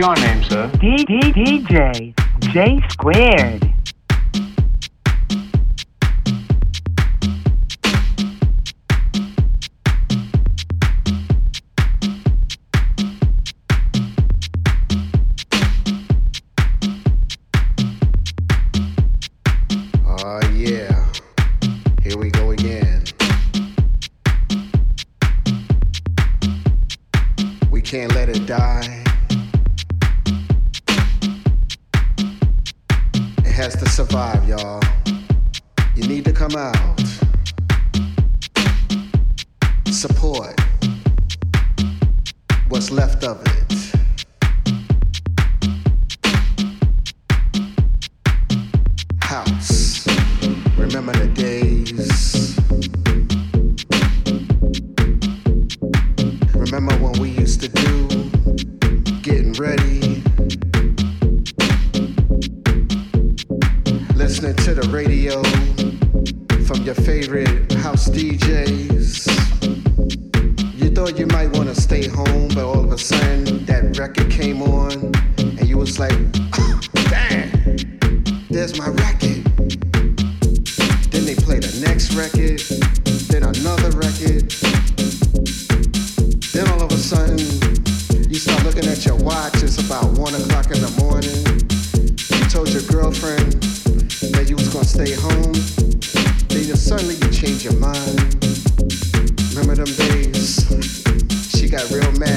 your name, sir? D D DJ J squared.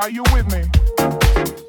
Are you with me?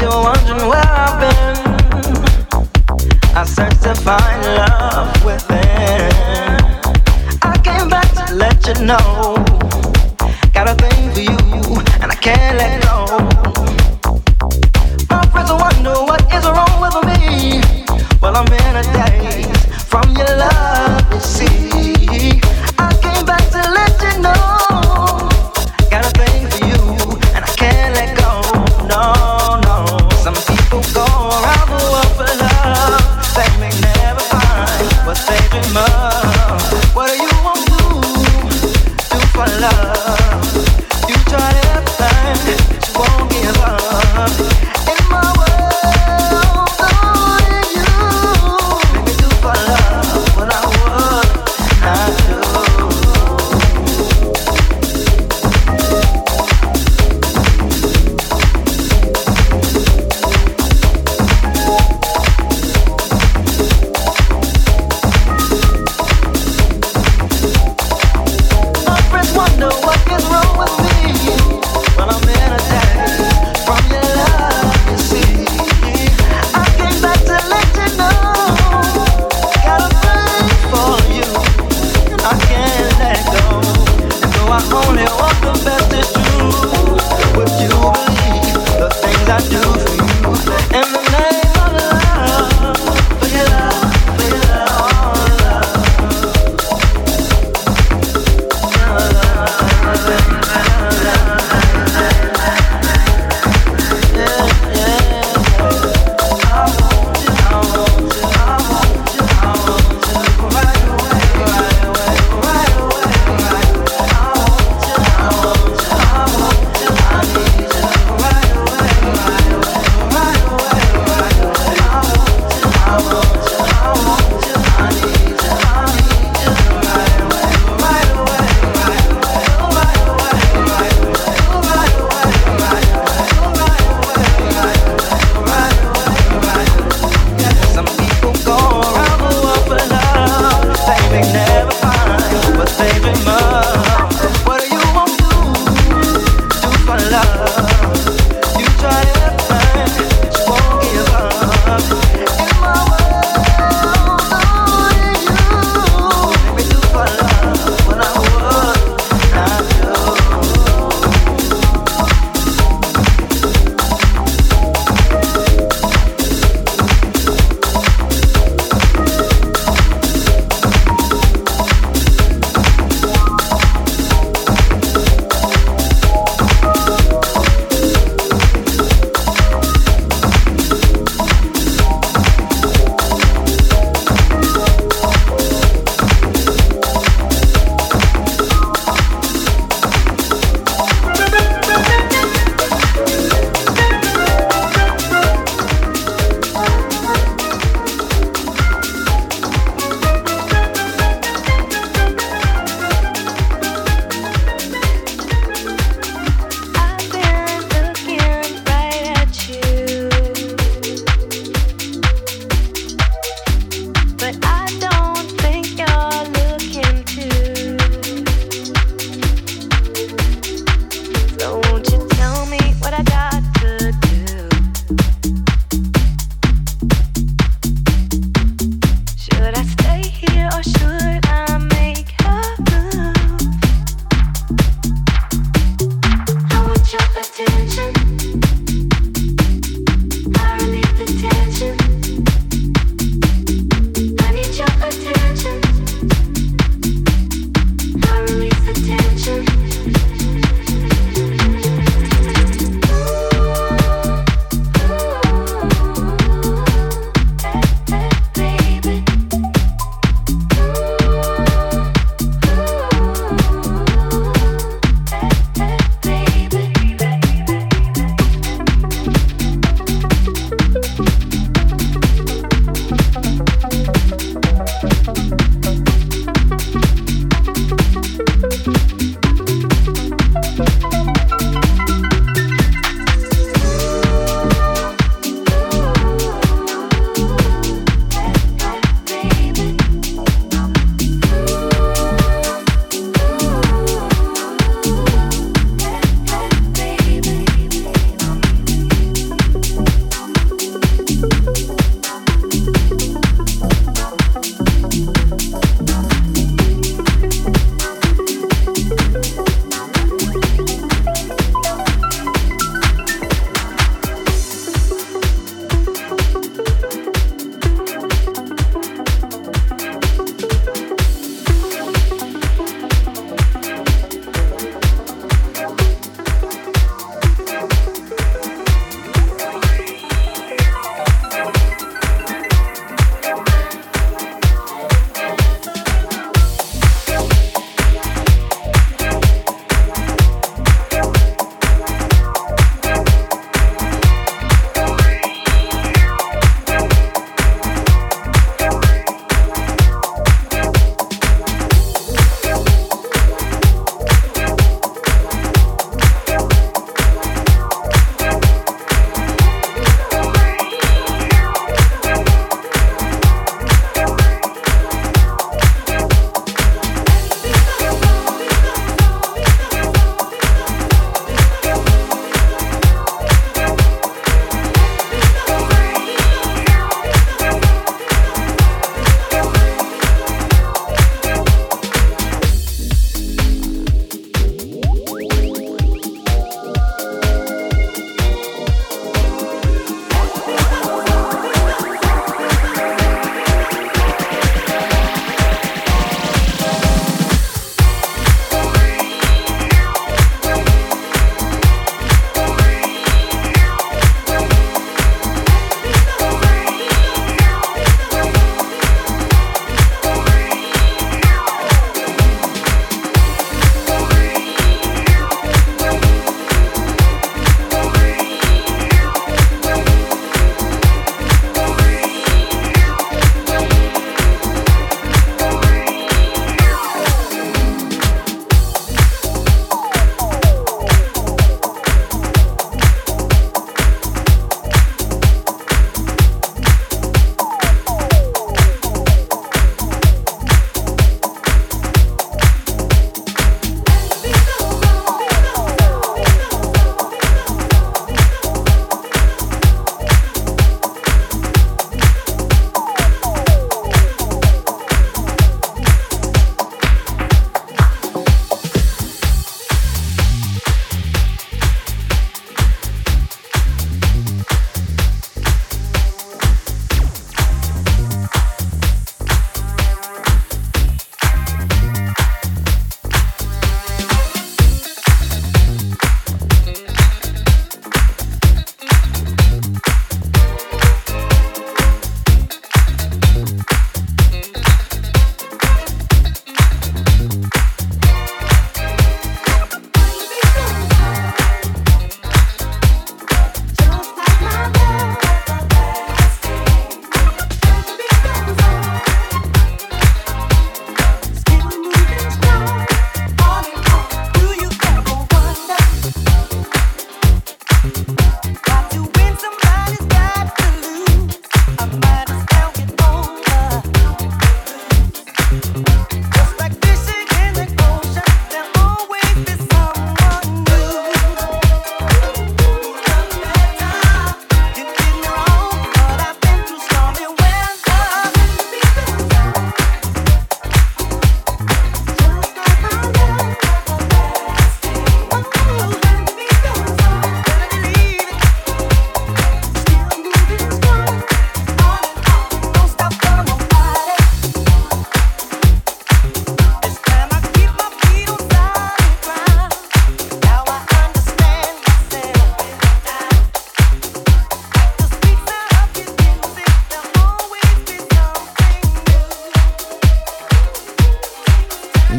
you're wondering where I've been, I searched to find love within. I came back to let you know, got a thing for you, and I can't let go. My friends wonder what is wrong with me. Well, I'm in a day.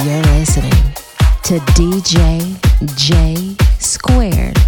you're listening to DJ J Squared.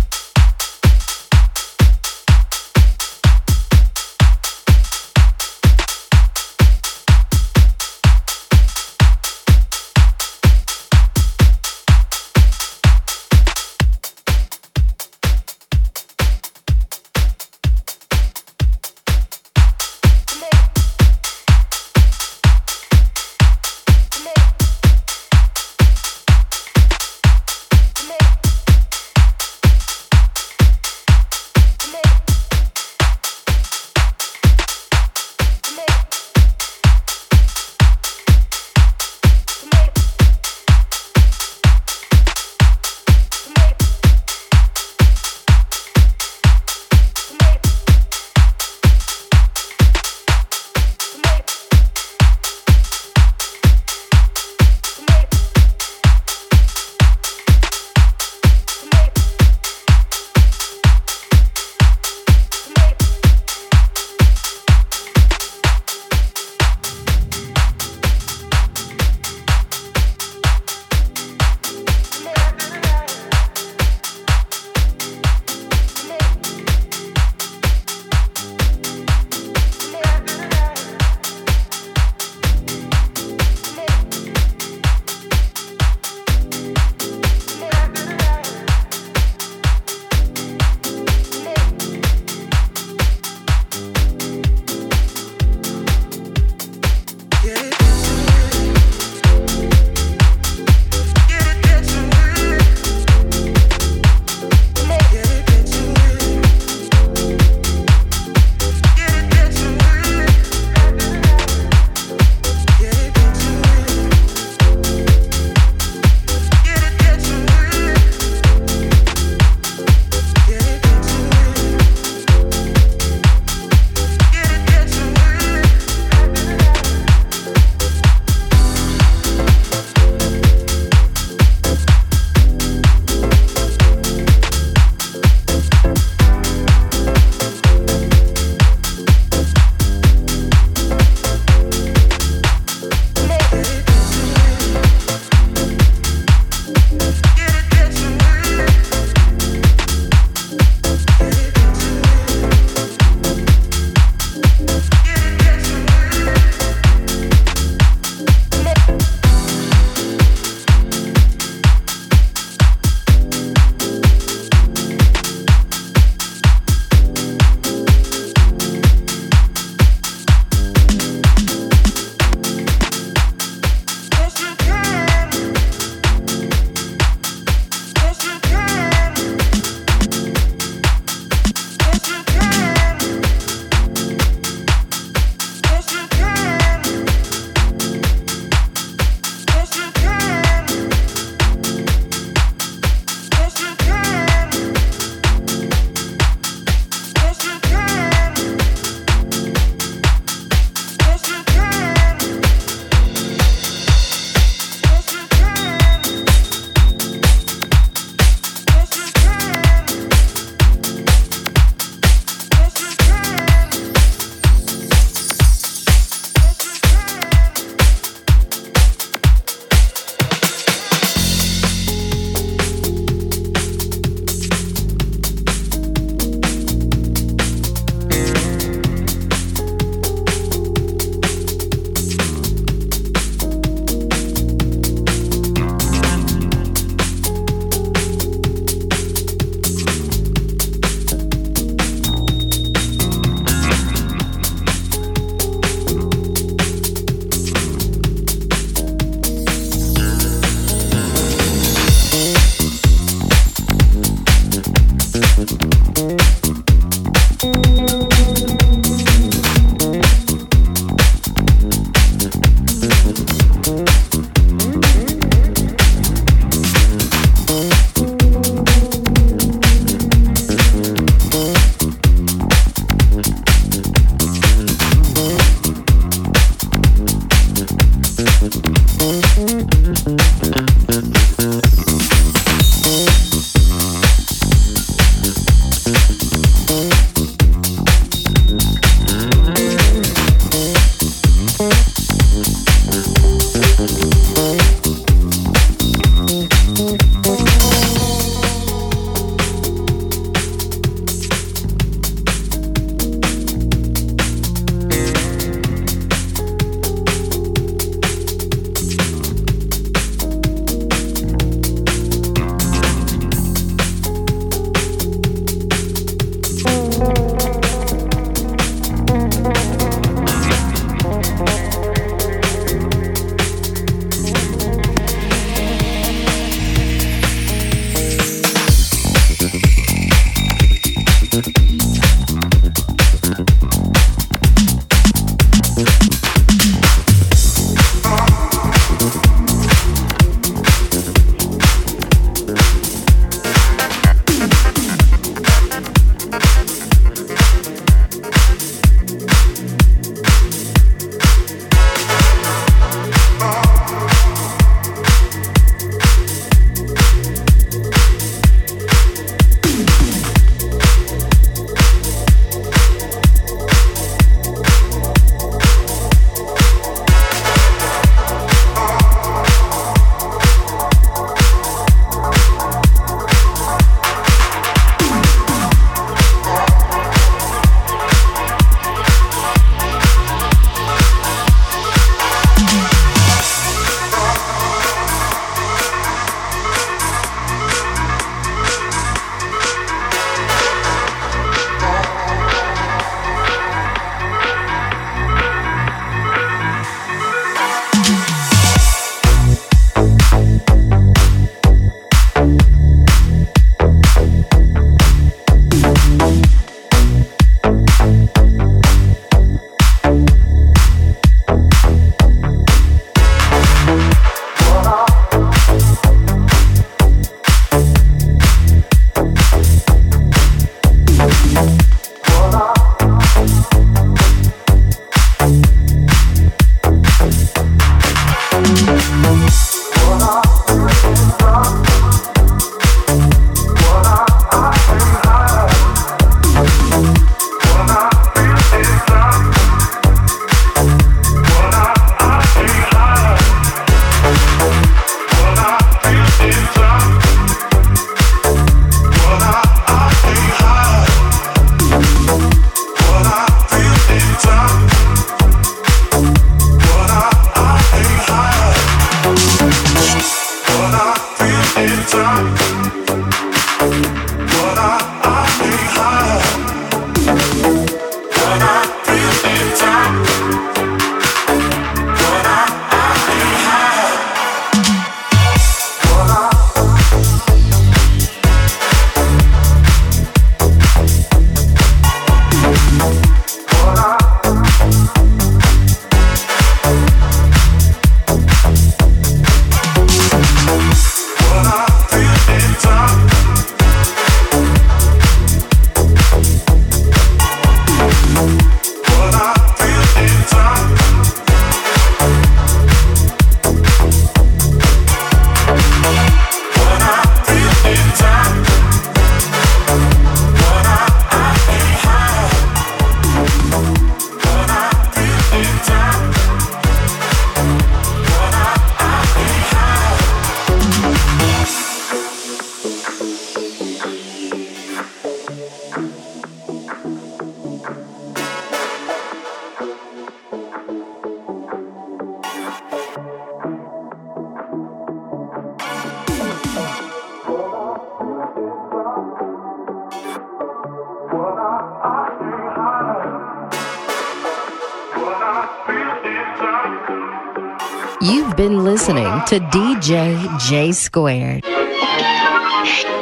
To DJ J Squared.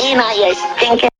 Ina, you stinking